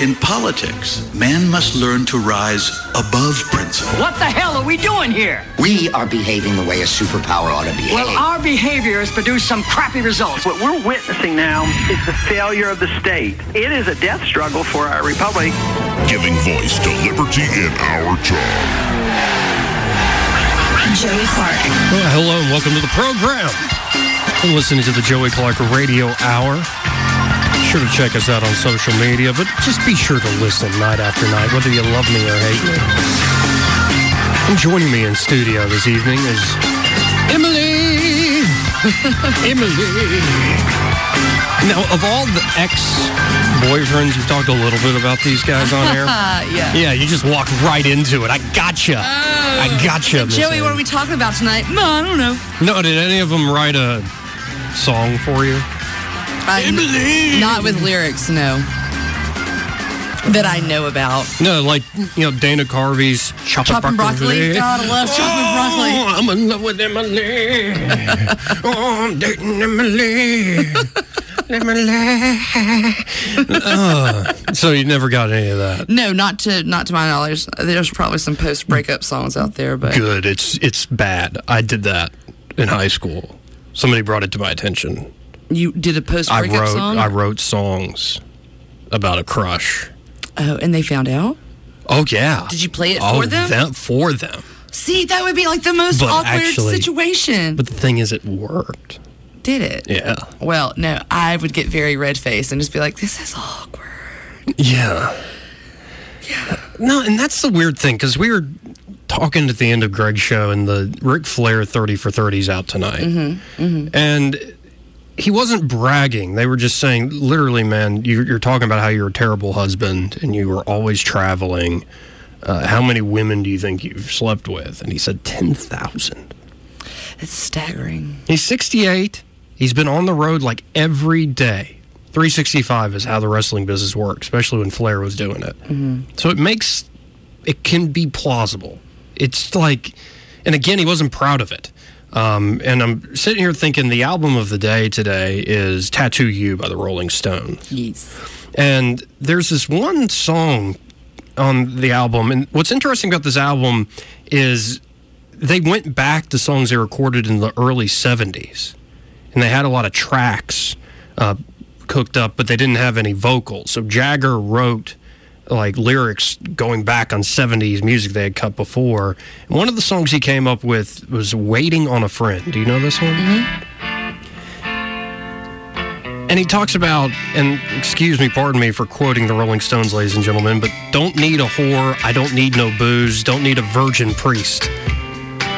In politics, man must learn to rise above principle. What the hell are we doing here? We are behaving the way a superpower ought to behave. Well, our behavior has produced some crappy results. What we're witnessing now is the failure of the state. It is a death struggle for our republic. Giving voice to liberty in our time. Joey Clark. Well, hello and welcome to the program. You're listening to the Joey Clark Radio Hour. Sure to check us out on social media, but just be sure to listen night after night, whether you love me or hate me. And joining me in studio this evening is Emily. Emily. Now, of all the ex-boyfriends, you've talked a little bit about these guys on air. yeah. Yeah, you just walk right into it. I gotcha. Oh. I gotcha. Miss Joey, what are we talking about tonight? No, I don't know. No, did any of them write a song for you? Uh, n- not with lyrics, no. That I know about. No, like you know Dana Carvey's chopping, Chopping broccoli. God, I love chopping broccoli. Oh, I'm in love with Emily. oh, I'm dating Emily. Emily. Uh, so you never got any of that. No, not to not to my knowledge. There's probably some post breakup songs out there, but Good. It's it's bad. I did that in high school. Somebody brought it to my attention. You did a post I breakup wrote song. I wrote songs about a crush. oh, and they found out. Oh yeah. Did you play it oh, for them? that- for them. See, that would be like the most But awkward actually- situation. But the thing is, it worked. did it? Yeah. Well, no, I would get very red faced and just be like, "This is awkward." Yeah. Yeah. No, and that's the weird thing because we were talking at the end of Greg's show, and the Ric Flair 30 for 30 is out tonight. Mm-hmm, And he wasn't bragging. They were just saying, literally, man, you, you're talking about how you're a terrible husband and you were always traveling. Uh, how many women do you think you've slept with? And he said 10,000. It's staggering. He's 68. He's been on the road like every day. 365 is how the wrestling business works, especially when Flair was doing it. So it makes it can be plausible. It's like, and again, he wasn't proud of it. Um, and I'm sitting here thinking the album of the day today is "Tattoo You" by the Rolling Stones. Yes. And there's this one song on the album. And what's interesting about this album is they went back to songs they recorded in the early 70s. And they had a lot of tracks uh, cooked up, but they didn't have any vocals. So Jagger wrote like lyrics going back on 70s music they had cut before. And one of the songs he came up with was Waiting on a Friend. Do you know this one? Mm-hmm. And he talks about, and excuse me, pardon me for quoting the Rolling Stones, ladies and gentlemen, but don't need a whore, I don't need no booze, don't need a virgin priest.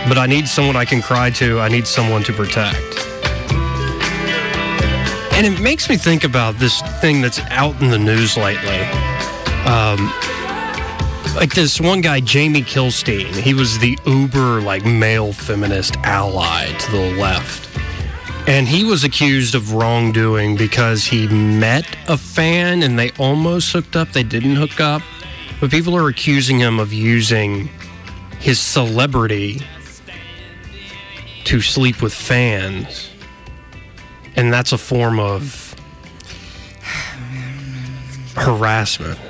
But I need someone I can cry to, I need someone to protect. And it makes me think about this thing that's out in the news lately. Um, like this one guy, Jamie Kilstein, he was the uber, like, male feminist ally to the left. And he was accused of wrongdoing because he met a fan and they almost hooked up. They didn't hook up. But people are accusing him of using his celebrity to sleep with fans. And that's a form of harassment.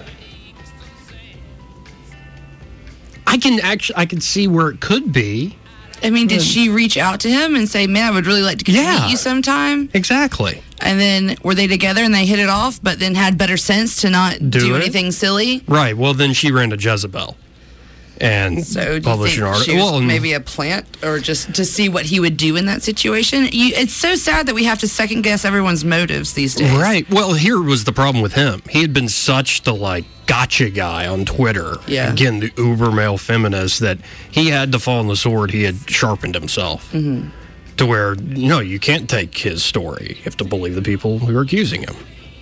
I can actually I can see where it could be. I mean, did she reach out to him and say, "Man, I would really like to Yeah. meet you sometime"? Exactly. And then were they together and they hit it off, but then had better sense to not Do do, anything silly? Right. Well, then she ran to Jezebel and So think an article. Well, maybe a plant, or just to see what he would do in that situation? You, it's so sad that we have to second guess everyone's motives these days. Right. Well, here was the problem with him. He had been such the like gotcha guy on Twitter. Yeah. Again, the uber male feminist that he had to fall on the sword. He had sharpened himself Mm-hmm. to where no, you can't take his story. You have to believe the people who are accusing him.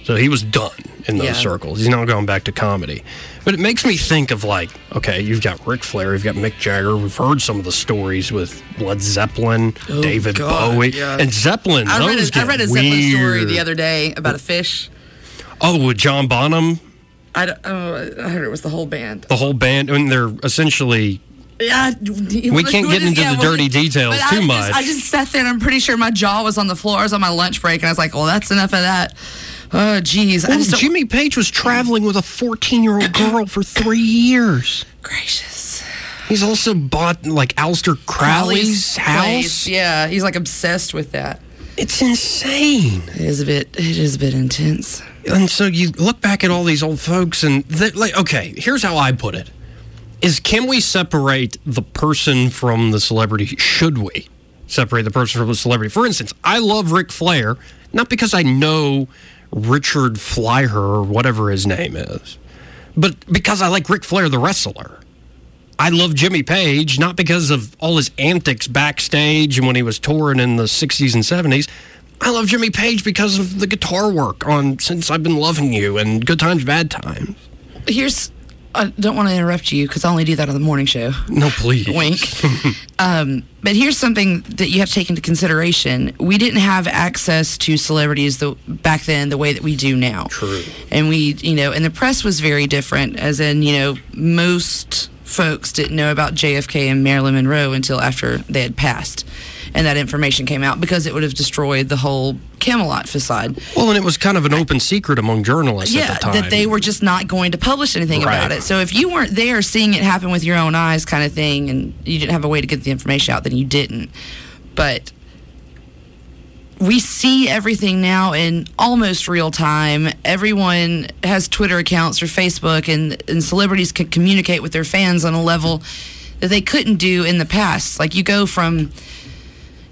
So he was done in those Yeah. circles. He's not going back to comedy. But it makes me think of like, okay, you've got Ric Flair, you've got Mick Jagger. We've heard some of the stories with Led Zeppelin, oh, David Oh, God, Bowie, yeah. and Zeppelin. I read, those a, I get read a Zeppelin story the other day about a fish. Oh, with John Bonham. I I, don't- oh, I heard it was the whole band. The whole band, and they're essentially Yeah, We can't get into the dirty details too I just- much. I just sat there and I'm pretty sure my jaw was on the floor. I was on my lunch break and I was like, well, that's enough of that. Oh, geez. Well, Jimmy Page was traveling with a 14 year old girl for three years. gracious. He's also bought like Aleister Crowley's house. place. Yeah, he's like obsessed with that. It's insane. It is a bit. It is a bit intense. And so you look back at all these old folks, and like, okay, here's how I put it: is can we separate the person from the celebrity? Should we separate the person from the celebrity? For instance, I love Ric Flair not because I know Richard Flyer or whatever his name is, but because I like Ric Flair the wrestler. I love Jimmy Page not because of all his antics backstage and when he was touring in the 60s and 70s. I love Jimmy Page because of the guitar work on Since I've Been Loving You and Good Times, Bad Times. Here's. I don't want to interrupt you because I only do that on the morning show. No, please. Wink. um, but here's something that you have to take into consideration. We didn't have access to celebrities the, back then the way that we do now. True. And we, you know, and the press was very different, as in, you know, most folks didn't know about JFK and Marilyn Monroe until after they had passed. And that information came out because it would have destroyed the whole Camelot facade. Well, and it was kind of an open secret among journalists Yeah, at the time. that they were just not going to publish anything about it. So if you weren't there seeing it happen with your own eyes, kind of thing, and you didn't have a way to get the information out, then you didn't. But we see everything now in almost real time. Everyone has Twitter accounts or Facebook, and, and celebrities can communicate with their fans on a level that they couldn't do in the past. Like you go from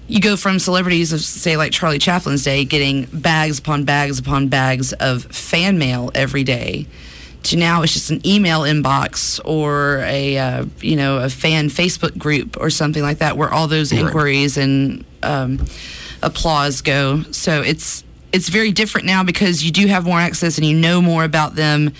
you go from celebrities of say like Charlie Chaplin's day getting bags upon bags upon bags of fan mail every day to now it's just an email inbox or a uh, you know a fan Facebook group or something like that where all those inquiries and um, applause go. So it's it's very different now because you do have more access and you know more about them,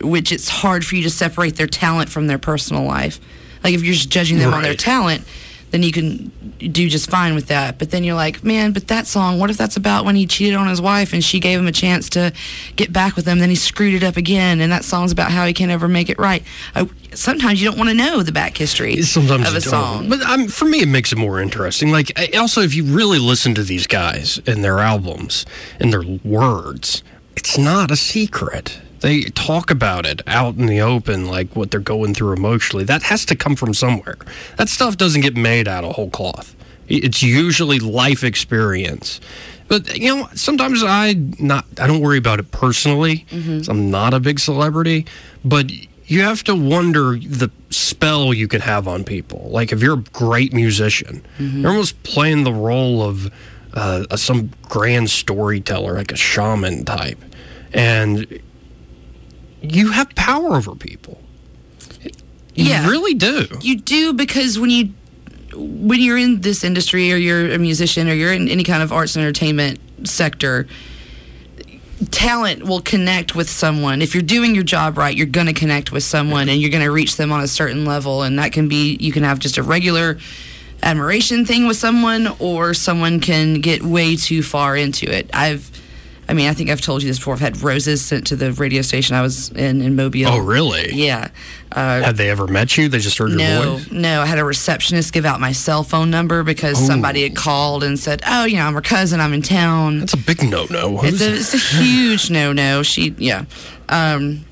which it's hard for you to separate their talent from their personal life. Like if you're just judging them on their talent, then you can do just fine with that. But then you're like, man, but that song, what if that's about when he cheated on his wife and she gave him a chance to get back with him, then he screwed it up again, and that song's about how he can't ever make it right. I, sometimes you don't want to know the back history Sometimes of a song. But um, for me, it makes it more interesting. Like, I- also, if you really listen to these guys and their albums and their words, it's not a secret. They talk about it out in the open, like what they're going through emotionally. That has to come from somewhere. That stuff doesn't get made out of whole cloth. It's usually life experience. But you know, sometimes I not I don't worry about it personally. 'cause I'm not a big celebrity, but you have to wonder the spell you can have on people. Like if you're a great musician, you're almost playing the role of uh, some grand storyteller, like a shaman type, and you have power over people. You Yeah. really do. You do because when you when you're in this industry or you're a musician or you're in any kind of arts and entertainment sector, talent will connect with someone. If you're doing your job right, you're going to connect with someone and you're going to reach them on a certain level and that can be you can have just a regular admiration thing with someone or someone can get way too far into it. I've I mean, I think I've told you this before. I've had roses sent to the radio station I was in in Mobile. Oh, really? Yeah. Uh, Have they ever met you? They just heard your no, voice. no. I had a receptionist give out my cell phone number because somebody had called and said, "Oh, you know, I'm her cousin. I'm in town." That's a big no-no. It's a, it's a huge no-no. She, yeah, um,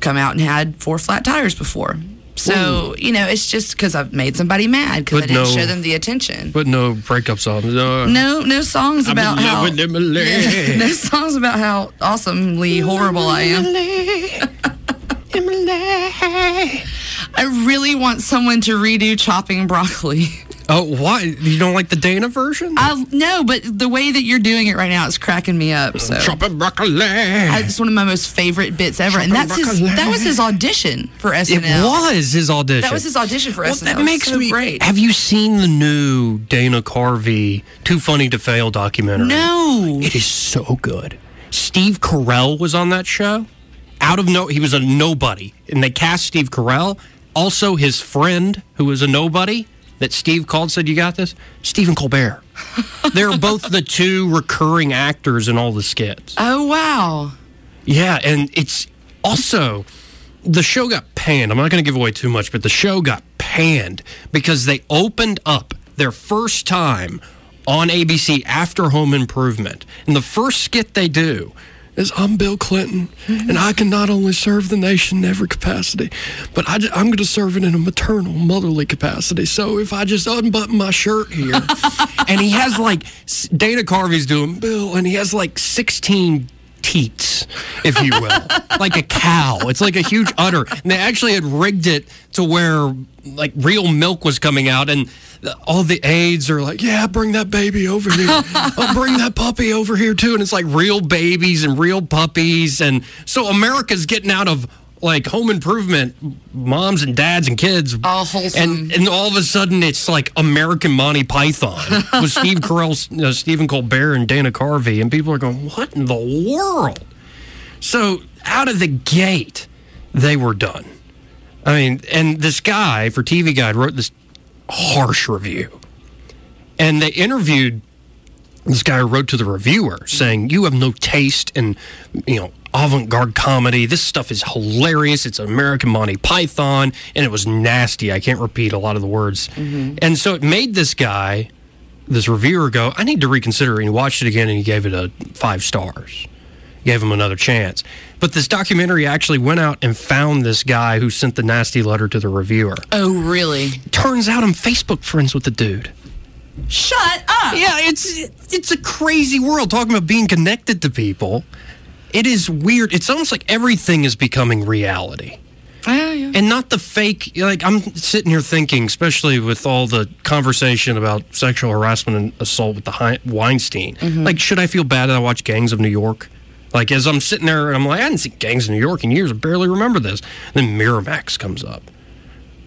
come out and had four flat tires before. So you know, it's just because I've made somebody mad because I didn't no- show them the attention. but no breakup songs. No. No, no songs I'm about how. no songs about how awesomely horrible I am. I really want someone to redo chopping broccoli. Oh, why? You don't like the Dana version? I no, but the way that you're doing it right now is cracking me up. So Chopping broccoli. I, it's one of my most favorite bits ever, and that's his. broccoli. That was his audition for SNL. it was his audition. That was his audition for Well, SNL. that makes so me great. Have you seen the new Dana Carvey "Too Funny to Fail" documentary? No. It is so good. Steve Carell was on that show. Out of no, he was a nobody, and they cast Steve Carell. Also, his friend, who was a nobody, that Steve called, said, "You got this." Stephen Colbert. They're both the two recurring actors in all the skits. Oh wow. Yeah, and it's Also, the show got panned. I'm not going to give away too much, but the show got panned because they opened up their first time on ABC after Home Improvement. And the first skit they do is I'm Bill Clinton, mm-hmm. and I can not only serve the nation in every capacity, but I, am going to serve it in a maternal, motherly capacity. So if I just unbutton my shirt here, and he has like Dana Carvey's doing Bill, and he has like 16 teats, if you will, like a cow. It's like a huge udder. And they actually had rigged it to where like real milk was coming out, and all the aides are like, "Yeah, bring that baby over here. I'll oh, bring that puppy over here too." And it's like real babies and real puppies, and so America's getting out of like home improvement moms and dads and kids. All wholesome and and all of a sudden it's like american monty python with steve carell you uh, know, stephen colbert and dana carvey and people are going what in the world? So out of the gate they were done. I mean and this guy for tv guide wrote this harsh review. And they interviewed this guy wrote to the reviewer saying you have no taste in you know avant-garde comedy. This stuff is hilarious. It's American Monty Python, and it was nasty. I can't repeat a lot of the words. Mm-hmm. And so it made this guy, this reviewer, go, "I need to reconsider." And he watched it again, and he gave it a five stars. Gave him another chance. But this documentary actually went out and found this guy who sent the nasty letter to the reviewer. Oh, really? Turns out I'm Facebook friends with the dude. Shut up. Yeah, it's it's a crazy world talking about being connected to people it is weird. It's almost like everything is becoming reality. Yeah, yeah. And not the fake. Like, I'm sitting here thinking, especially with all the conversation about sexual harassment and assault with the Weinstein. Mm-hmm. Like, should I feel bad that I watch Gangs of New York? Like, as I'm sitting there, I'm like, I hadn't seen Gangs of New York in years. I barely remember this. And Then Miramax comes up.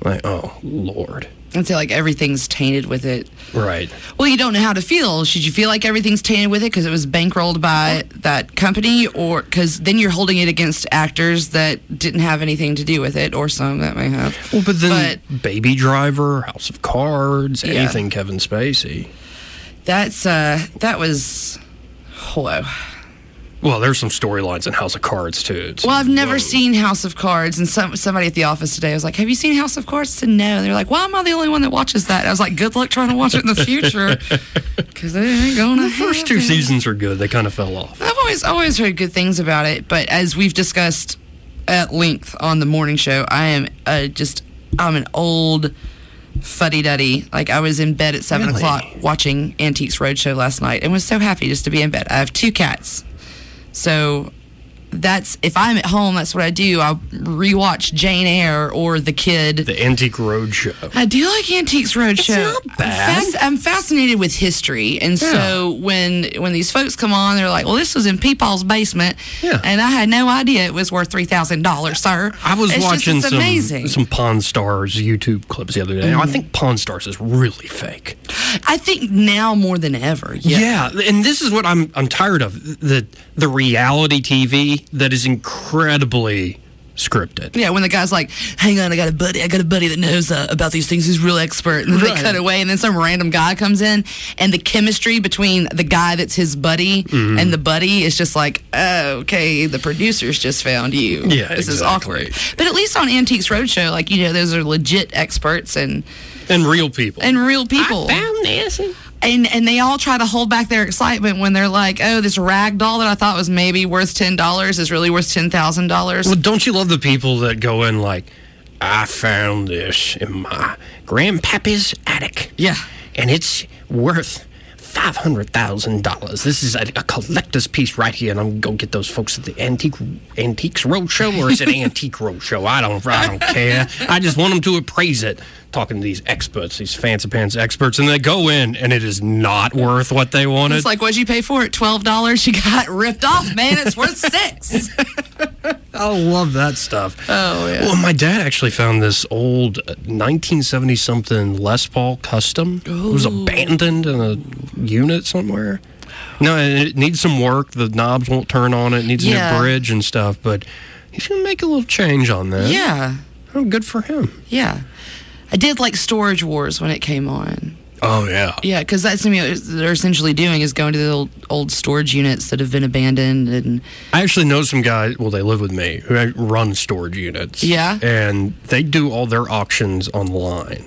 Like, oh, Lord. And say like everything's tainted with it. Right. Well, you don't know how to feel. Should you feel like everything's tainted with it because it was bankrolled by that company, or because then you're holding it against actors that didn't have anything to do with it, or some that may have. Well, but then but, Baby Driver, House of Cards, yeah. anything Kevin Spacey. That's uh, that was, whoa. Well, there's some storylines in House of Cards too. It's, well, I've never seen House of Cards, and some, somebody at the office today was like, "Have you seen House of Cards?" I said, "No." And they're like, "Well, I'm not the only one that watches that." I was like, "Good luck trying to watch it in the future, because it ain't going to." The first two seasons are good. They kind of fell off. I've always always heard good things about it, but as we've discussed at length on the morning show, I am uh, just I'm an old fuddy duddy. Like I was in bed at seven really? o'clock watching Antiques Roadshow last night, and was so happy just to be in bed. I have two cats so that's if I'm at home, that's what I do. I rewatch Jane Eyre or The Kid. The Antique Roadshow. I do like Antiques Roadshow. It's not bad. I'm, fasc- I'm fascinated with history, and yeah. so when when these folks come on, they're like, "Well, this was in Peepaw's basement," yeah. and I had no idea it was worth three thousand dollars, sir. I was it's watching just, some amazing. some Pawn Stars YouTube clips the other day. Mm-hmm. I think Pawn Stars is really fake. I think now more than ever. Yeah. yeah, and this is what I'm I'm tired of the the reality TV that is incredibly scripted. Yeah, when the guy's like, "Hang on, I got a buddy. I got a buddy that knows uh, about these things. He's real expert." And right. they cut away, and then some random guy comes in, and the chemistry between the guy that's his buddy mm-hmm. and the buddy is just like, oh, "Okay, the producers just found you. Yeah, this exactly. is awkward." But at least on Antiques Roadshow, like you know, those are legit experts and and real people and real people. I found this and and they all try to hold back their excitement when they're like, "Oh, this rag doll that I thought was maybe worth ten dollars is really worth ten thousand dollars." Well, don't you love the people that go in like, "I found this in my grandpappy's attic." Yeah, and it's worth five hundred thousand dollars. This is a, a, collector's piece right here, and I'm gonna get those folks at the antique antiques roadshow, or is it antique roadshow? I don't, I don't care. I just want them to appraise it talking to these experts, these fancy pants experts, and they go in and it is not worth what they wanted. It's like, what'd you pay for it? Twelve dollars. You got ripped off, man. It's worth six. I love that stuff. Oh yeah. Well, my dad actually found this old uh, 1970 something Les Paul Custom. Ooh. It was abandoned in a unit somewhere. No, it needs some work. The knobs won't turn on it. it needs yeah. a new bridge and stuff, but he's gonna make a little change on that. Yeah. Oh, good for him. Yeah. I did like Storage Wars when it came on. Oh yeah. Yeah, because that's I mean, what they're essentially doing is going to the old, old storage units that have been abandoned and I actually know some guys. Well, they live with me who run storage units. Yeah? and they do all their auctions online.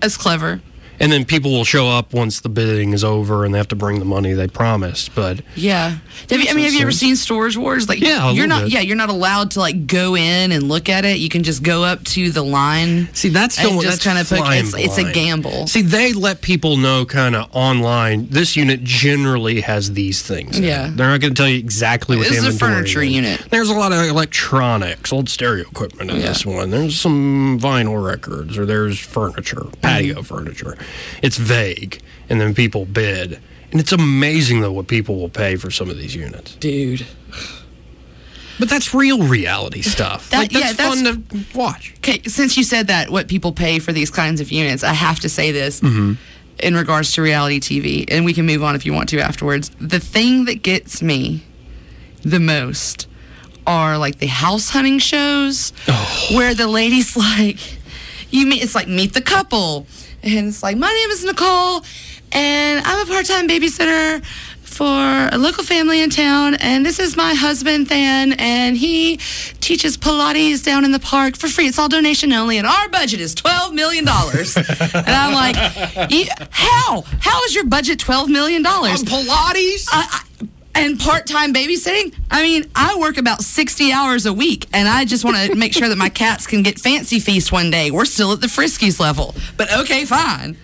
that's clever. And then people will show up once the bidding is over, and they have to bring the money they promised. But Yeah. Have you, I mean, have you ever seen Storage Wars? Like, Yeah, you're not. bit. Yeah, you're not allowed to like go in and look at it. You can just go up to the line. see, that's and the just kind of It's, it's a gamble. See, they let people know kind of online. This unit generally has these things. in. Yeah. they're not going to tell you exactly what This the is a furniture is. unit. There's a lot of electronics, old stereo equipment in Yeah. this one. There's some vinyl records, or there's furniture, patio Mm-hmm. furniture. It's vague, and then people bid. And it's amazing though what people will pay for some of these units. Dude. But that's real reality stuff. That- like, that's, yeah, that's- fun to watch. Okay, since you said that, what people pay for these kinds of units, I have to say this mm-hmm. in regards to reality TV, and we can move on if you want to afterwards. The thing that gets me the most are like the house hunting shows oh. where the lady's like, you meet, it's like meet the couple, and it's like, my name is Nicole, and I'm a part time babysitter for a local family in town, and this is my husband, Than, and he teaches Pilates down in the park for free. It's all donation only, and our budget is $12 million. and I'm like, how? How is your budget $12 million? Pilates? I, I, and part-time babysitting. I mean, I work about sixty hours a week, and I just want to make sure that my cats can get fancy feast one day. We're still at the Friskies level, but okay, fine.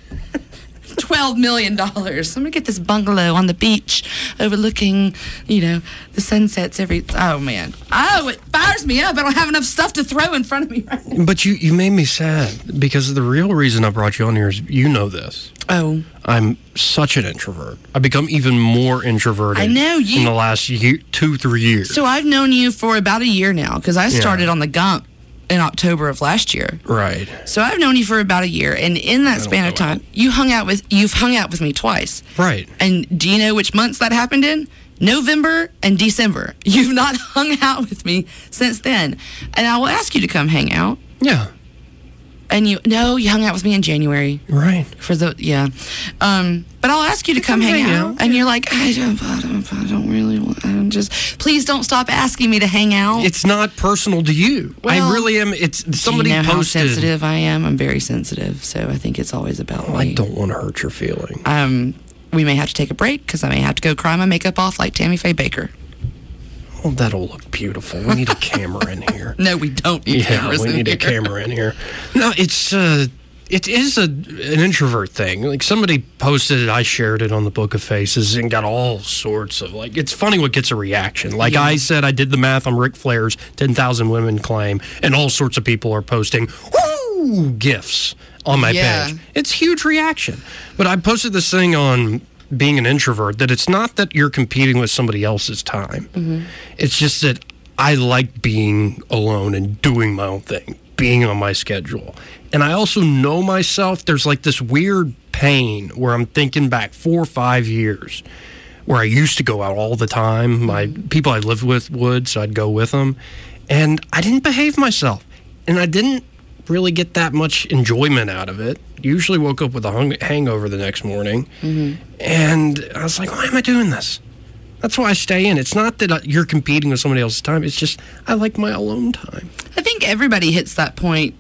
Twelve million dollars. I'm gonna get this bungalow on the beach, overlooking, you know, the sunsets every. Oh man, oh it fires me up. I don't have enough stuff to throw in front of me right now. But you, you made me sad because the real reason I brought you on here is you know this. Oh, I'm such an introvert. I've become even more introverted. I know, you- in the last year, two three years. so I've known you for about a year now because I started on the Gump in October of last year. right. So I've known you for about a year, and in that span of time, you hung out with you've hung out with me twice. Right. And do you know which months that happened in? November and December. You've not hung out with me since then, and I will ask you to come hang out. Yeah. And you no, you hung out with me in January Right. for the yeah. Um, but I'll ask you to come hang, out, out, and you're like, I don't, I don't, I don't really want. I'm just please don't stop asking me to hang out. It's not personal to you. Well, I really am. It's somebody you know posted. how sensitive I am. I'm very sensitive, so I think it's always about me. I don't want to hurt your feeling. um, we may have to take a break because I may have to go cry my makeup off like Tammy Faye Bakker. Oh, that'll look beautiful. We need a camera in here. No, we don't need Yeah, we need a camera in here. No, it's uh, it is a an introvert thing. Like somebody posted it, I shared it on the Book of Faces, and got all sorts of like. It's funny what gets a reaction. Like I said, I did the math on Ric Flair's ten thousand women claim, and all sorts of people are posting woo gifts on my Yeah. page. It's huge reaction. But I posted this thing on being an introvert that it's not that you're competing with somebody else's time. Mm-hmm. It's just that I like being alone and doing my own thing, being on my schedule. And I also know myself. There's like this weird pain where I'm thinking back four or five years where I used to go out all the time. Mm-hmm. My people I lived with would, so I'd go with them. And I didn't behave myself. And I didn't really get that much enjoyment out of it. Usually woke up with a hung- hangover the next morning. And I was like, why am I doing this? That's why I stay in. It's not that uh, you're competing with somebody else's time. It's just I like my alone time. I think everybody hits that point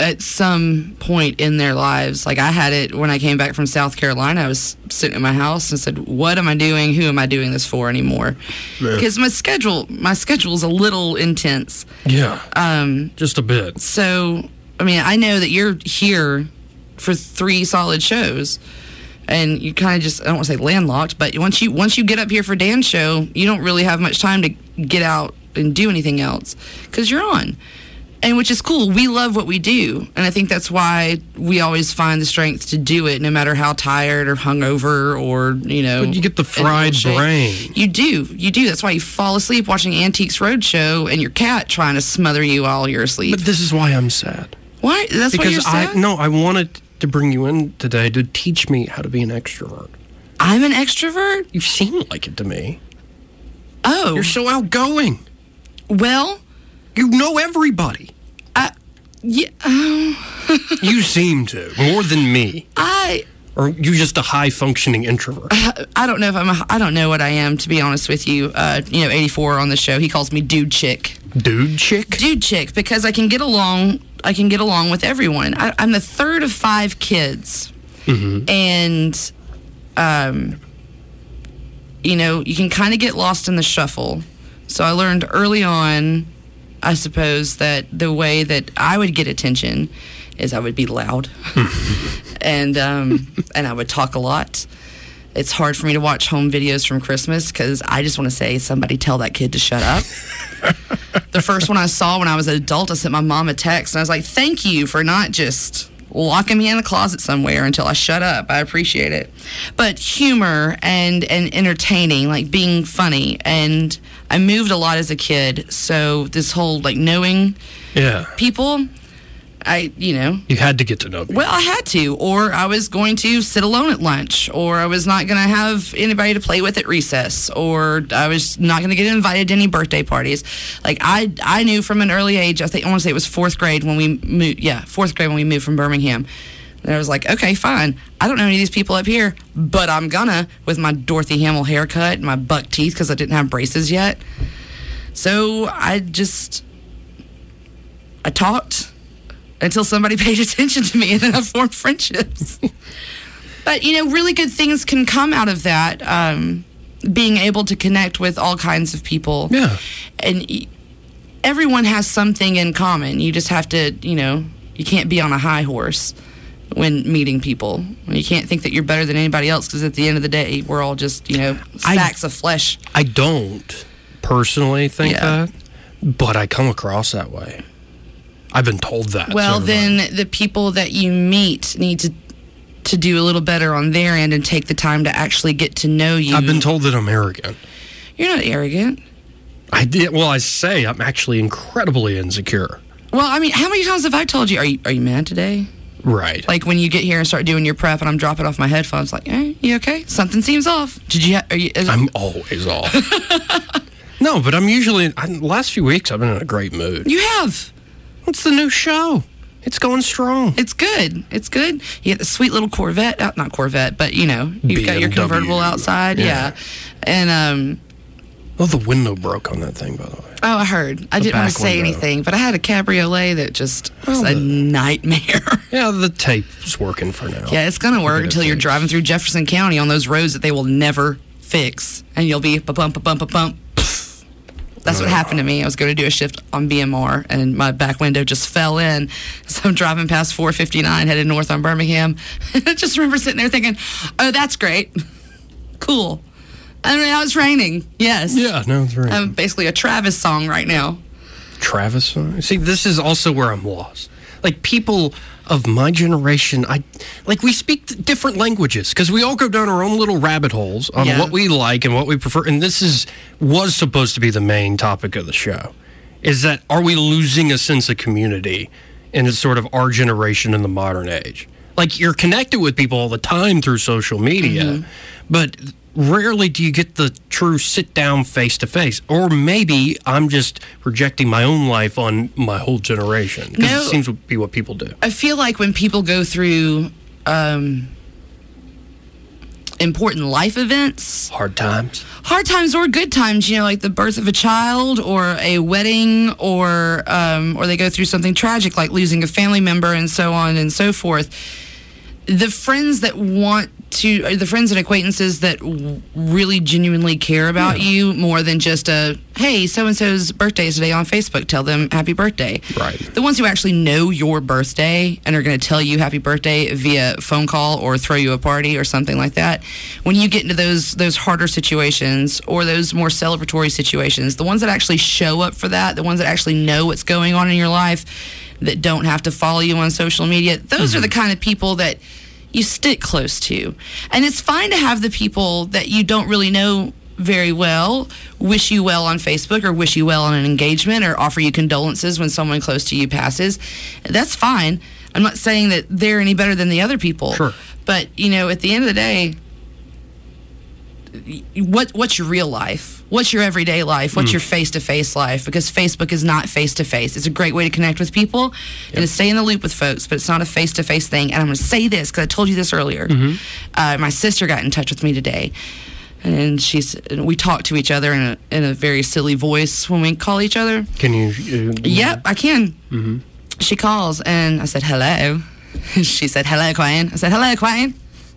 at some point in their lives. Like I had it when I came back from South Carolina. I was sitting in my house and said, "What am I doing? Who am I doing this for anymore?" Because my schedule, my schedule is a little intense. Yeah, Um, just a bit. So, I mean, I know that you're here for three solid shows, and you kind of just—I don't want to say landlocked, but once you once you get up here for Dan's show, you don't really have much time to get out and do anything else because you're on, and which is cool. We love what we do, and I think that's why we always find the strength to do it, no matter how tired or hungover or you know. But you get the fried brain. You do, you do. That's why you fall asleep watching Antiques Roadshow, and your cat trying to smother you while you're asleep. But this is why I'm sad. Why? That's what you're Because I no, I wanted to bring you in today to teach me how to be an extrovert. I'm an extrovert. You seem like it to me. Oh, You're so outgoing. well, You know everybody. yeah. Oh, You seem to more than me. I or are you just a high functioning introvert? I don't know if I'm. A, I don't know what I am to be honest with you. Uh, you know, 84 on the show. He calls me dude chick. Dude chick? Dude chick because I can get along. I can get along with everyone. I, I'm the third of five kids, and um, you know, you can kind of get lost in the shuffle. So I learned early on, I suppose, that the way that I would get attention is I would be loud, and um, and I would talk a lot. It's hard for me to watch home videos from Christmas because I just want to say, somebody tell that kid to shut up. the first one I saw when I was an adult, I sent my mom a text and I was like, thank you for not just locking me in a closet somewhere until I shut up. I appreciate it. But humor and, and entertaining, like being funny. And I moved a lot as a kid. So this whole like knowing Yeah. people, I, you know, You had to get to know me. well, I had to, or I was going to sit alone at lunch, or I was not going to have anybody to play with at recess, or I was not going to get invited to any birthday parties. Like I, I knew from an early age. I think I want to say it was fourth grade when we moved. Yeah, fourth grade when we moved from Birmingham. And I was like, okay, fine. I don't know any of these people up here, but I'm gonna with my Dorothy Hamill haircut and my buck teeth because I didn't have braces yet. So I just, I talked until somebody paid attention to me and then I formed friendships. but, you know, really good things can come out of that. Um, being able to connect with all kinds of people. Yeah. And everyone has something in common. You just have to, you know, you can't be on a high horse when meeting people. You can't think that you're better than anybody else because at the end of the day, we're all just, you know, I- sacks of flesh. I don't personally think Yeah. that, but I come across that way. I've been told that. Well, several then the people that you meet need to to do a little better on their end and take the time to actually get to know you. I've been told that I'm arrogant. You're not arrogant. I did. Well, I say I'm actually incredibly insecure. Well, I mean, how many times have I told you, are you, are you mad today? Right. Like when you get here and start doing your prep and I'm dropping off my headphones, like, eh, you okay? Something seems off. Did you, ha- are you, I'm always off. no, but I'm usually. I, the last few weeks, I've been in a great mood. you have. What's the new show? It's going strong. It's good. It's good. You got the sweet little Corvette, out not Corvette, but you know, you've got your convertible outside. Yeah. Yeah. And, um, Oh, the window broke on that thing, by the way. Oh, I heard. I didn't want to say window. anything, but I had a cabriolet that just oh, was Oh, a the- nightmare. Yeah, the tape's working for now. yeah, it's gonna work until you're driving through Jefferson County on those roads that they will never fix, and you'll be ba bump ba bump ba bump. That's what happened to me. I was going to do a shift on BMR, and my back window just fell in. So I'm driving past 459, headed north on Birmingham. I just remember sitting there thinking, "Oh, that's great, cool." I mean, now it's raining. Yes. Yeah, no, it's raining. I'm basically a Travis song right now. Travis. uh, See, this is also where I'm lost. Like people of my generation, I like we speak different languages because we all go down our own little rabbit holes on Yeah. what we like and what we prefer. And this is was supposed to be the main topic of the show. Is that are we losing a sense of community in sort of our generation in the modern age? Like you're connected with people all the time through social media, Mm-hmm. but rarely do you get the true sit down face to face. Or maybe I'm just projecting my own life on my whole generation because No. it seems to be what people do. I feel like when people go through um, important life events, Hard times. hard times or good times, you know, like the birth of a child or a wedding, or um, or they go through something tragic like losing a family member and so on and so forth. The friends that want to, the friends and acquaintances that w- really genuinely care about you more than just a hey, so and so's birthday is today on Facebook. Tell them happy birthday. Right. The ones who actually know your birthday and are going to tell you happy birthday via phone call or throw you a party or something like that. When you get into those those harder situations or those more celebratory situations, the ones that actually show up for that, the ones that actually know what's going on in your life, that don't have to follow you on social media, those are mm-hmm. the kind of people that you stick close to. And it's fine to have the people that you don't really know very well wish you well on Facebook or wish you well on an engagement or offer you condolences when someone close to you passes. That's fine. I'm not saying that they're any better than the other people. Sure. But, you know, at the end of the day, what what's your real life? What's your everyday life? What's your face to face life? Because Facebook is not face to face. It's a great way to connect with people and to stay in the loop with folks, but it's not a face to face thing. And I'm going to say this because I told you this earlier. Uh, my sister got in touch with me today. And she's we talk to each other in a in a very silly voice when we call each other. Can you? Uh, Yep, I can. She calls and I said hello. she said hello, Queen. I said hello, Queen.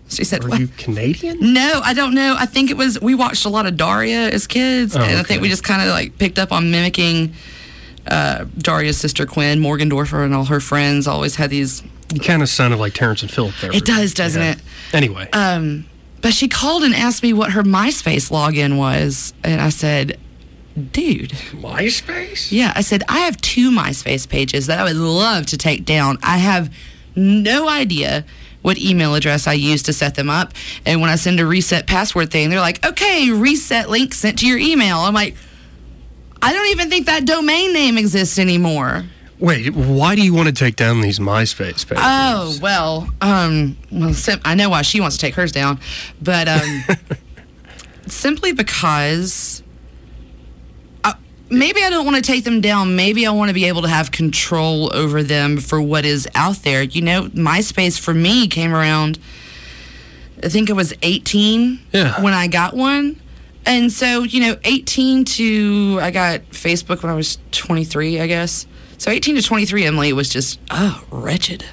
She said Are what? you Canadian? No, I don't know. I think it was we watched a lot of Daria as kids, and I Oh, think we just kind of like picked up on mimicking uh, Daria's sister Quinn Morgendorffer and all her friends. Always had these. You kind of sounded like Terrance and Phillip there. It does, doesn't it? Anyway, Um, but she called and asked me what her MySpace login was, and I said, "Dude, MySpace. Yeah, I said I have two MySpace pages that I would love to take down. I have no idea what email address I use to set them up. And when I send a reset password thing, they're like, "Okay, reset link sent to your email." I'm like, I don't even think that domain name exists anymore. Wait, why do you want to take down these MySpace pages? Oh well, um, well, sim- I know why she wants to take hers down, but um, simply because maybe I don't want to take them down. Maybe I want to be able to have control over them for what is out there. You know, MySpace for me came around. I think I was 18 Yeah. when I got one. And so, you know, 18 to I got Facebook when I was 23, I guess. So 18 to 23, Emily was just oh wretched.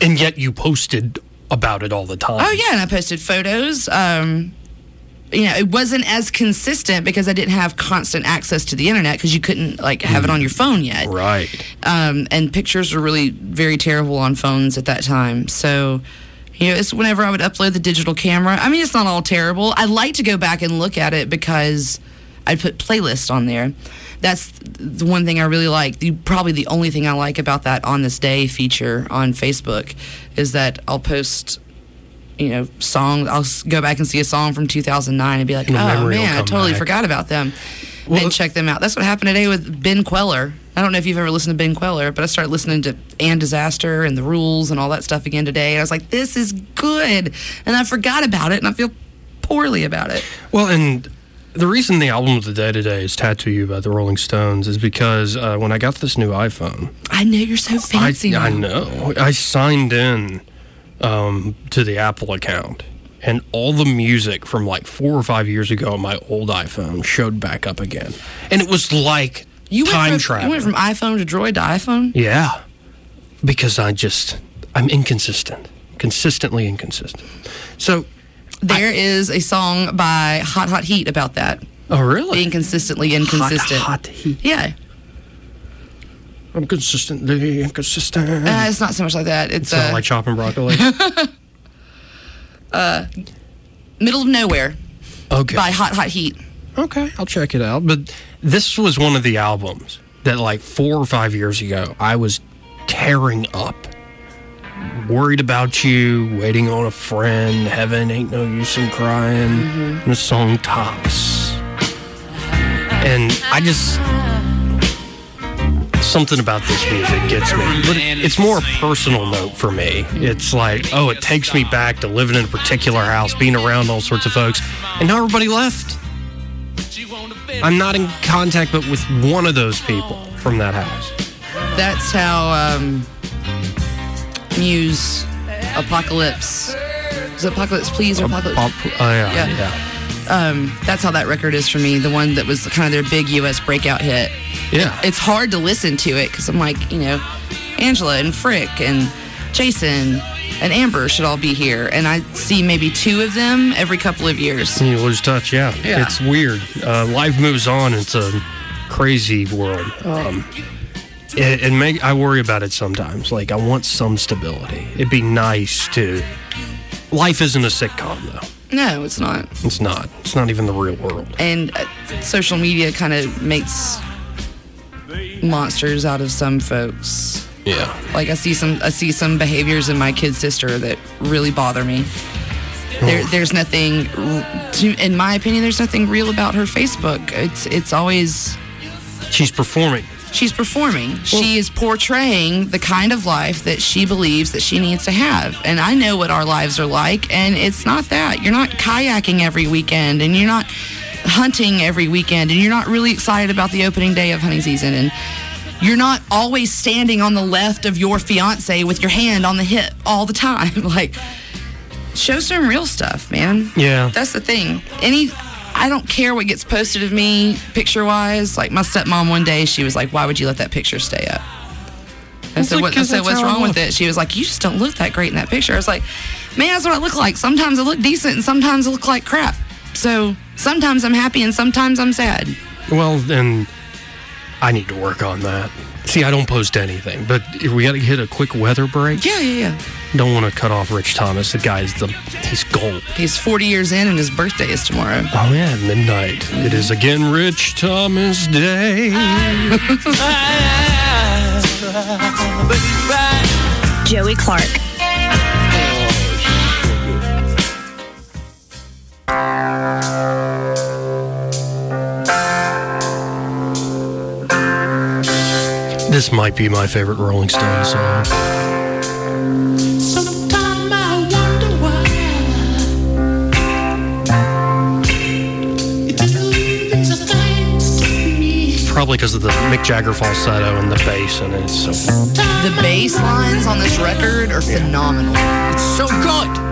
and yet you posted about it all the time. Oh yeah, and I posted photos. Um, you know, it wasn't as consistent because I didn't have constant access to the internet because you couldn't like have it on your phone yet. Right. Um, and pictures were really very terrible on phones at that time. So, you know, it's whenever I would upload the digital camera. I mean, it's not all terrible. I like to go back and look at it because I put playlists on there. That's the one thing I really like. The, probably the only thing I like about that on this day feature on Facebook is that I'll post, you know, songs. I'll go back and see a song from 2009 and be like, And oh man, I totally back." forgot about them. Well- and check them out. That's what happened today with Ben Kweller. I don't know if you've ever listened to Ben Kweller, but I started listening to And Disaster and The Rules and all that stuff again today. And I was like, this is good. And I forgot about it and I feel poorly about it. Well, and the reason the album of the day today is "Tattoo You" by the Rolling Stones is because uh, when I got this new iPhone, I know you're so fancy. I, I know I signed in um, to the Apple account, and all the music from like four or five years ago on my old iPhone showed back up again, and it was like You time from, travel. you went from iPhone to Droid to iPhone? Yeah, because I just I'm inconsistent, consistently inconsistent. So, There is a song by Hot Hot Heat about that. oh really? Being consistently inconsistent. Hot, hot heat. Yeah. I'm consistently inconsistent. Uh, it's not so much like that. It's it's not uh, like chopping broccoli. Middle of Nowhere Okay. by Hot Hot Heat. Okay, I'll check it out. But this was one of the albums that, like, four or five years ago, I was tearing up. Worried about you, waiting on a friend, heaven ain't no use in crying. And the song tops. And I just. Something about this music gets me. But it's more a personal note for me. It's like, oh, it takes me back to living in a particular house, being around all sorts of folks. And now everybody left. I'm not in contact but with one of those people from that house. That's how um, Muse Apocalypse. Is it Apocalypse Please or Apocalypse? Oh, yeah, Yeah. yeah. Um, that's how that record is for me. The one that was kind of their big U.S. breakout hit. Yeah. It's hard to listen to it because I'm like, you know, Angela and Frick and Jason and Amber should all be here, and I see maybe two of them every couple of years. You lose touch, yeah. Yeah. It's weird. Uh, life moves on. It's a crazy world. Um, it, it make, I worry about it sometimes. Like, I want some stability. It'd be nice to. Life isn't a sitcom, though. No, it's not. It's not. It's not even the real world. and uh, social media kind of makes monsters out of some folks. Yeah. Like I see some, I see some behaviors in my kid sister that really bother me. There, there's nothing, to, in my opinion, there's nothing real about her Facebook. It's, it's always She's performing. She's performing. she is portraying the kind of life that she believes that she needs to have. And I know what our lives are like, and it's not that. You're not kayaking every weekend, and you're not hunting every weekend and you're not really excited about the opening day of hunting season and you're not always standing on the left of your fiance with your hand on the hip all the time. Like, show some real stuff, man. Yeah. That's the thing. Any, I don't care what gets posted of me picture wise. Like, my stepmom one day, she was like, Why would you let that picture stay up? I said, what, I said What's wrong with it? She was like, You just don't look that great in that picture. I was like, Man, that's what I look like. Sometimes I look decent and sometimes I look like crap. So sometimes I'm happy and sometimes I'm sad. Well, then I need to work on that. See, I don't post anything, but if we got to hit a quick weather break. Yeah, yeah, yeah. Don't want to cut off Rich Thomas. The guy's the he's gold. He's 40 years in and his birthday is tomorrow. Oh yeah, midnight. It is again Rich Thomas Day. Joey Clark. This might be my favorite Rolling Stones song. Probably because of the Mick Jagger falsetto and the bass in it. So The bass lines on this record are phenomenal. It's so good.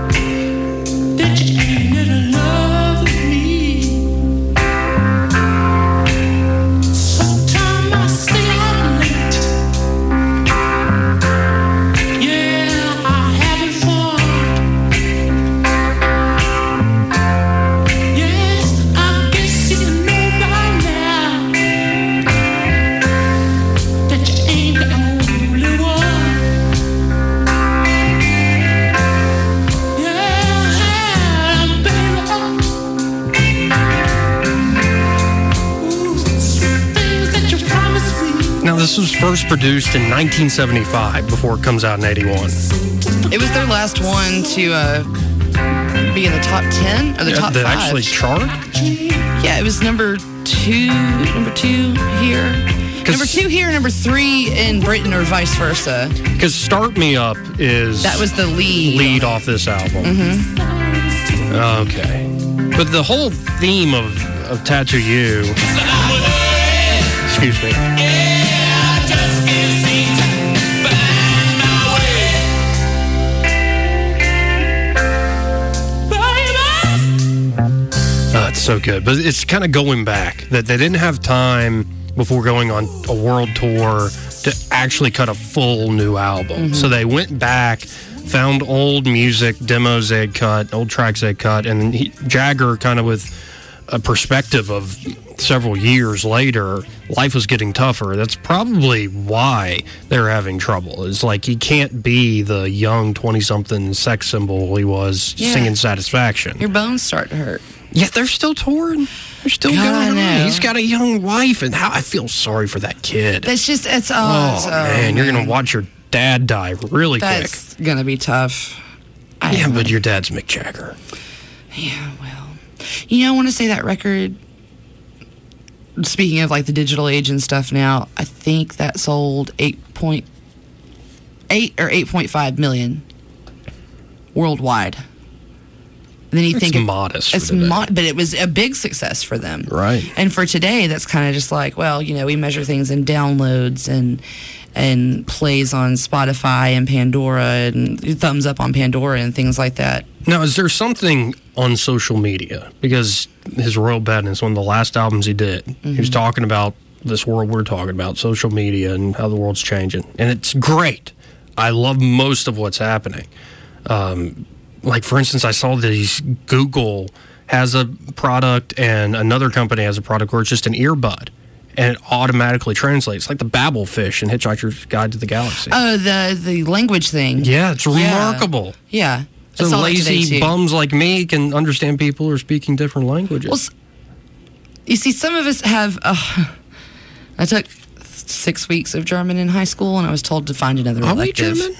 This was first produced in 1975 before it comes out in 81. It was their last one to uh, be in the top 10 or the top that five. actually chart. yeah, it was number two, number two here. Number two here, number three in Britain, or vice versa. Because "Start Me Up" is That was the lead. lead off this album. Okay, but the whole theme of of Tattoo You. Excuse me. So good. But it's kind of going back that they didn't have time before going on a world tour to actually cut a full new album. Mm-hmm. So they went back, found old music demos they'd cut, old tracks they'd cut, and he, Jagger kind of with a perspective of several years later, life was getting tougher. That's probably why they're having trouble. It's like he can't be the young 20 something sex symbol he was Yeah. singing Satisfaction. Your bones start to hurt. Yeah, they're still touring. They're still God, going on. He's got a young wife, and how I feel sorry for that kid. That's just, it's, oh, oh, oh, man, you're gonna watch your dad die really quick. That's gonna be tough. I. Yeah, but know. your dad's Mick Jagger. Yeah, well, you know, I want to say that record. Speaking of like the digital age and stuff, now I think that sold eight point eight or eight point five million worldwide. And then you It's think modest It's today. mo- but it was a big success for them, Right. And for today, that's kind of just like, well, you know, we measure things in downloads and and plays on Spotify and Pandora and thumbs up on Pandora and things like that. Now, is there something on social media? Because his Royal Badness, one of the last albums he did, he Mm-hmm. was talking about this world we're talking about, social media and how the world's changing. And it's great. I love most of what's happening. Um, like, for instance, I saw these Google has a product and another company has a product where it's just an earbud and it automatically translates, like the Babel fish in Hitchhiker's Guide to the Galaxy. Oh, the the language thing. yeah, it's remarkable. Yeah. I So saw that today, lazy bums like me can understand people who are speaking different languages. Well, you see, some of us have. Uh, I took six weeks of German in high school, and I was told to find another Are we. German?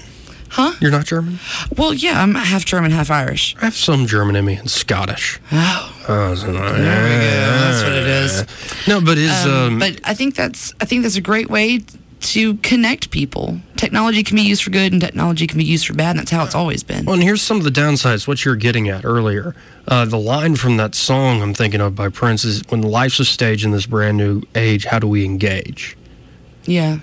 Huh? You're not German? Well, yeah, I'm half German, half Irish. I have some German in me and Scottish. Oh, Oh, so- there we go. That's what it is. No, but is um, but I think that's I think that's a great way to connect people. Technology can be used for good and technology can be used for bad. And that's how it's always been. Well, and here's some of the downsides. What you're getting at earlier, uh, the line from that song I'm thinking of by Prince is, "When life's a stage in this brand new age, how do we engage?" Yeah.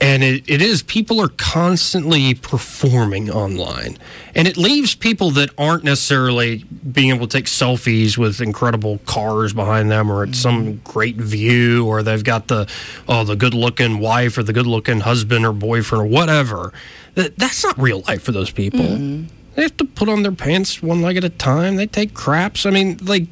And it, it is, people are constantly performing online. And it leaves people that aren't necessarily being able to take selfies with incredible cars behind them or at some mm-hmm. great view or they've got the oh the good looking wife or the good looking husband or boyfriend or whatever. That, that's not real life for those people. Mm-hmm. They have to put on their pants one leg at a time. They take craps. I mean, like,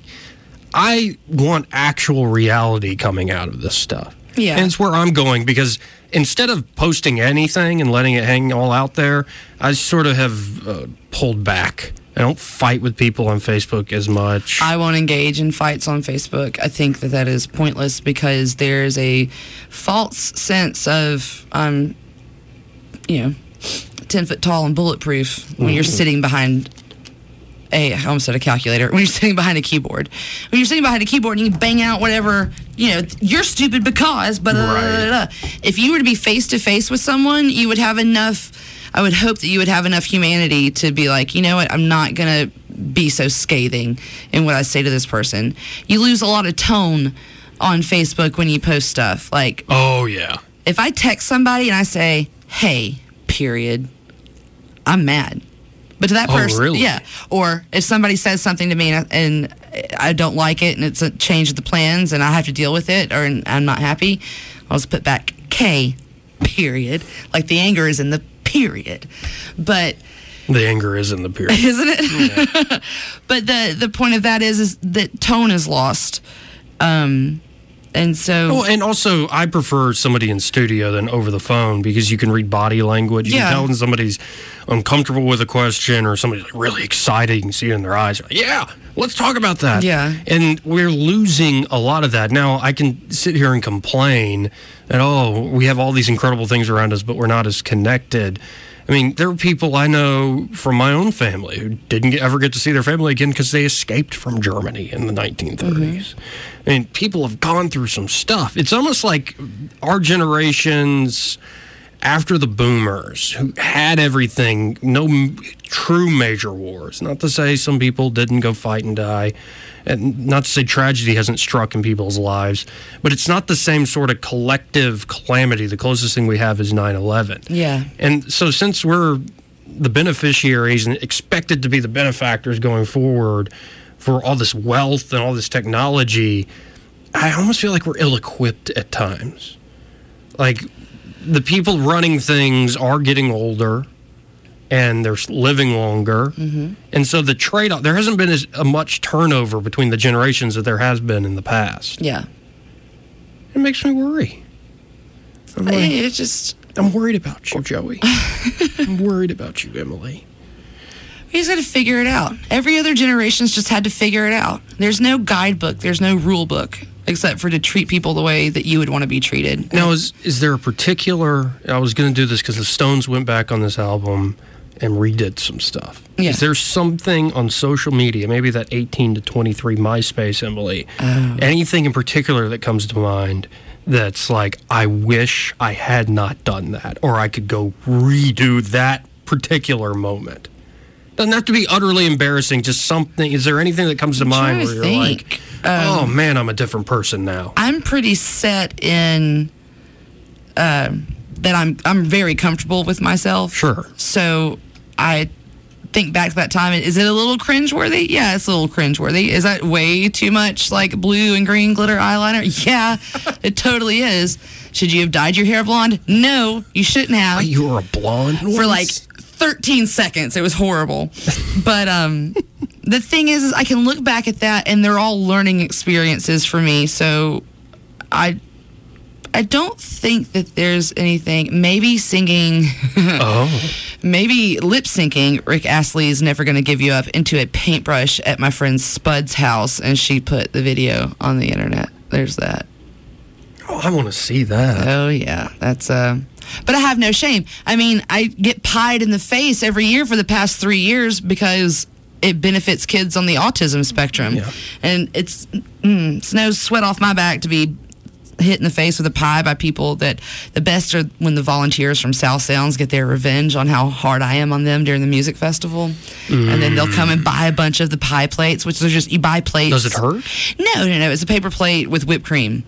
I want actual reality coming out of this stuff. Yeah. And it's where I'm going because instead of posting anything and letting it hang all out there, I sort of have uh, pulled back. I don't fight with people on Facebook as much. I won't engage in fights on Facebook. I think that that is pointless because there's a false sense of, um, you know, 10 foot tall and bulletproof when you're sitting behind a, I almost said a calculator, when you're sitting behind a keyboard. When you're sitting behind a keyboard and you bang out whatever, you know, you're stupid because, but Right. if you were to be face to face with someone, you would have enough. I would hope that you would have enough humanity to be like, you know what, I'm not gonna be so scathing in what I say to this person. You lose a lot of tone on Facebook when you post stuff. Like, oh, yeah. if I text somebody and I say, "Hey," period, I'm mad. But to that Oh, person, really? yeah. Or if somebody says something to me and I, and I don't like it and it's a change of the plans and I have to deal with it or I'm not happy, I'll just put back K, period. Like the anger is in the period. But The anger is in the period. isn't it? but the the point of that is is that tone is lost. Um and so Well, and also, I prefer somebody in studio than over the phone because you can read body language. You Yeah. can tell when somebody's uncomfortable with a question or somebody's like really excited. You can see it in their eyes. Like, yeah, let's talk about that. Yeah. And we're losing a lot of that. Now, I can sit here and complain that, oh, we have all these incredible things around us, but we're not as connected. I mean, there are people I know from my own family who didn't ever get to see their family again because they escaped from Germany in the 1930s. Mm-hmm. I mean, people have gone through some stuff. It's almost like our generations after the boomers who had everything, no m- true major wars. Not to say some people didn't go fight and die, and not to say tragedy hasn't struck in people's lives, but it's not the same sort of collective calamity. The closest thing we have is 9 11. Yeah. And so, since we're the beneficiaries and expected to be the benefactors going forward for all this wealth and all this technology, I almost feel like we're ill equipped at times. Like, the people running things are getting older and they're living longer. Mm-hmm. And so, the trade off, there hasn't been as a much turnover between the generations that there has been in the past. yeah. It makes me worry. I'm, like, It just I'm worried about you, Joey. I'm worried about you, Emily. We just got to figure it out. Every other generation's just had to figure it out. There's no guidebook, there's no rule book, except for to treat people the way that you would want to be treated. Now, is is there a particular? I was going to do this because the Stones went back on this album and redid some stuff. Yeah. Is there something on social media, maybe that 18 to 23 MySpace, Emily? Oh. Anything in particular that comes to mind? That's like, I wish I had not done that, or I could go redo that particular moment. Doesn't have to be utterly embarrassing. Just something. Is there anything that comes to mind where to you're think. like, "Oh man, I'm a different person now." I'm pretty set in um that I'm I'm very comfortable with myself. Sure. So I think back to that time. Is it a little cringeworthy? Yeah, it's a little cringeworthy. Is that way too much like blue and green glitter eyeliner? Yeah, it totally is. Should you have dyed your hair blonde? No, you shouldn't have. You were a blonde for like 13 seconds. It was horrible. but um, the thing is, is, I can look back at that, and they're all learning experiences for me. So I. I don't think that there's anything. Maybe singing, oh. maybe lip syncing. Rick Astley is never going to give you up into a paintbrush at my friend Spud's house, and she put the video on the internet. There's that. Oh, I want to see that. Oh yeah, that's uh. But I have no shame. I mean, I get pied in the face every year for the past three years because it benefits kids on the autism spectrum, Yeah. and it's mm, it's no sweat off my back to be hit in the face with a pie by people that the best are when the volunteers from South Sounds get their revenge on how hard I am on them during the music festival. And then they'll come and buy a bunch of the pie plates, which are just, you buy plates. Does it hurt? No, no, no. It's a paper plate with whipped cream.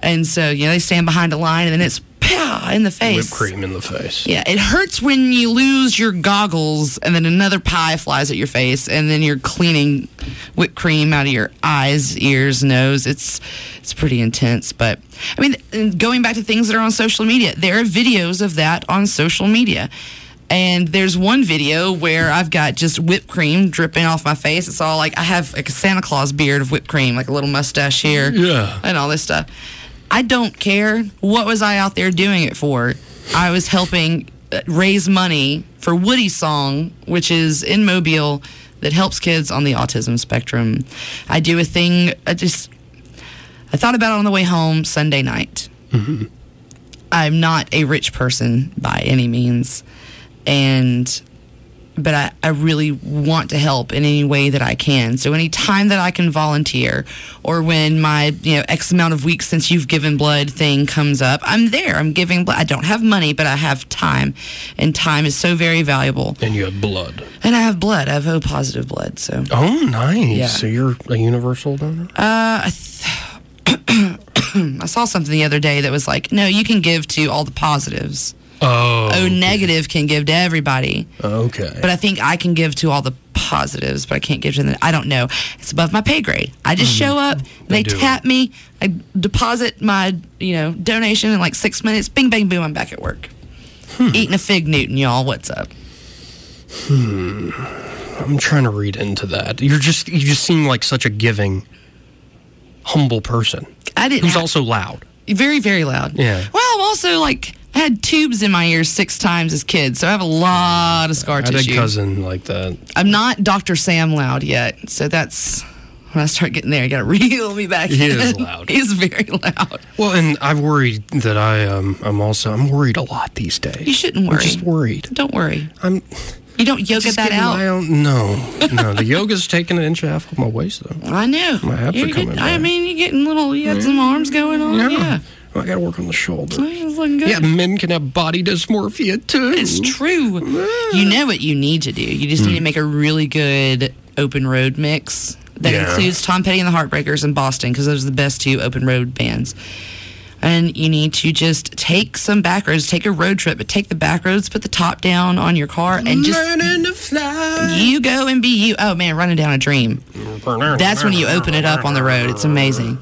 And so, you know, they stand behind a line and then it's pow in the face. Whipped cream in the face. Yeah, it hurts when you lose your goggles and then another pie flies at your face and then you're cleaning whipped cream out of your eyes, ears, nose. It's it's pretty intense, but I mean going back to things that are on social media, there are videos of that on social media. And there's one video where I've got just whipped cream dripping off my face. It's all like I have like a Santa Claus beard of whipped cream, like a little mustache here, Yeah. and all this stuff. I don't care. What was I out there doing it for? I was helping uh, raise money for Woody Song, which is in Mobile that helps kids on the autism spectrum. I do a thing. I just I thought about it on the way home Sunday night. I'm not a rich person by any means, and but I, I really want to help in any way that I can. So any time that I can volunteer, or when my you know X amount of weeks since you've given blood thing comes up, I'm there. I'm giving blood. I don't have money, but I have time, and time is so very valuable. And you have blood. And I have blood. I have O positive blood. So Oh, nice. Yeah. So you're a universal donor? Uh, I, th- I saw something the other day that was like, no, you can give to all the positives. Oh. O negative can give to everybody. Okay. But I think I can give to all the positives, but I can't give to them. I don't know. It's above my pay grade. I just show up, they, Mm-hmm. tap me, I deposit my, you know, donation in like six minutes. Bing, bang, boom, I'm back at work. Hmm. Eating a fig Newton, y'all. What's up? I'm trying to read into that. You're just you just seem like such a giving, humble person I didn't. who's ha- also loud. very, very loud. Yeah. Well, I'm also like I had tubes in my ears six times as kids, so I have a lot of scar tissue. I had a cousin like that. I'm not Dr. Sam loud yet, so that's when I start getting there. You got to reel me back. He in. is loud. He's very loud. Well, and I worried that I um I'm also I'm worried a lot these days. You shouldn't I'm worry. just worried. Don't worry. I'm You don't yoga just that out. my own. No, no. The yoga's taking an inch and a half off my waist though. I know. My abs You're are coming getting- I mean, you're getting little. You got some arms going on. Yeah. I got to work on the shoulder. It's looking good. Yeah, men can have body dysmorphia too. It's true. You know what you need to do. You just need to hmm. make a really good open road mix that Yeah. includes Tom Petty and the Heartbreakers in Boston because those are the best two open road bands. And you need to just take some back roads, take a road trip, but take the back roads, put the top down on your car, and just Learning to fly. you go and be you. Oh man, running down a dream. That's when you open it up on the road. It's amazing.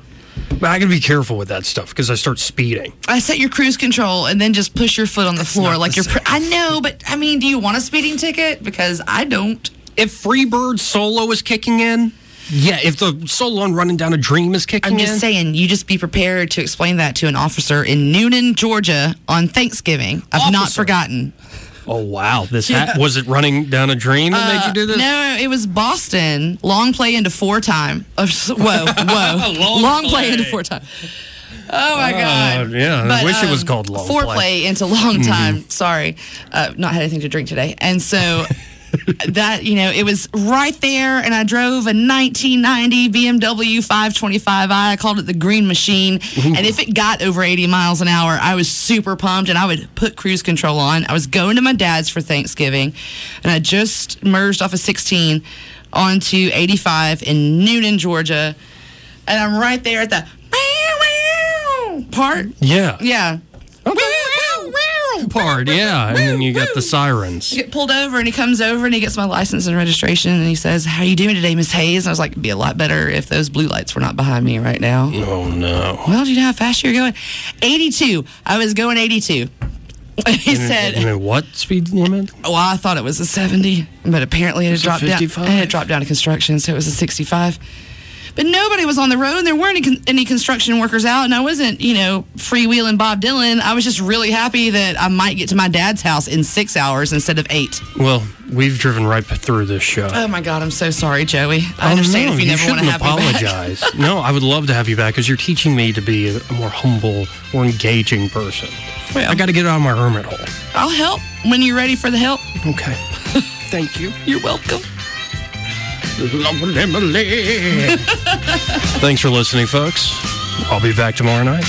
But I gotta be careful with that stuff because I start speeding. I set your cruise control and then just push your foot on the floor like the you're. Pr- I know, but I mean, do you want a speeding ticket? Because I don't. If Freebird solo is kicking in, yeah. If the solo on Running Down a Dream is kicking I'm in, just saying, you just be prepared to explain that to an officer in Newnan, Georgia on Thanksgiving. I've not forgotten. Oh wow, this hat was it Running Down a Dream that made you do this? Uh, No, it was Boston. Long play into four time. Oh, whoa, whoa. Long play. play. into four time. Oh my God. Uh, yeah, I wish it was called long Foreplay play. Mm-hmm. into long time. Sorry. Uh, not had anything to drink today. And so that, you know, it was right there. And I drove a 1990 BMW 525i. I called it the green machine. And if it got over 80 miles an hour, I was super pumped and I would put cruise control on. I was going to my dad's for Thanksgiving and I just merged off of 16 onto 85 in Newnan, Georgia. And I'm right there at the part. Yeah, Yeah. Part. Yeah, and then you got the sirens. I get pulled over and he comes over and he gets my license and registration and he says, How are you doing today, Miss Hayes? And I was like, It'd be a lot better if those blue lights were not behind me right now. Oh no. Well, do you know how fast you're going? 82. I was going 82. he And- said, and what speed limit? Well, I thought it was a 70, but apparently it had dropped down. It had dropped down to construction, so it was a 65. But nobody was on the road, and there weren't any, any construction workers out, and I wasn't, you know, freewheeling Bob Dylan. I was just really happy that I might get to my dad's house in six hours instead of eight. Well, we've driven right through this show. Oh my God, I'm so sorry, Joey. I Oh, understand no, if you, never want to have me back. apologize. no, I would love to have you back because you're teaching me to be a, a more humble, more engaging person. Well. I got to get out of my hermit hole. I'll help when you're ready for the help. Okay. Thank you. You're welcome. Thanks for listening, folks. I'll be back tomorrow night.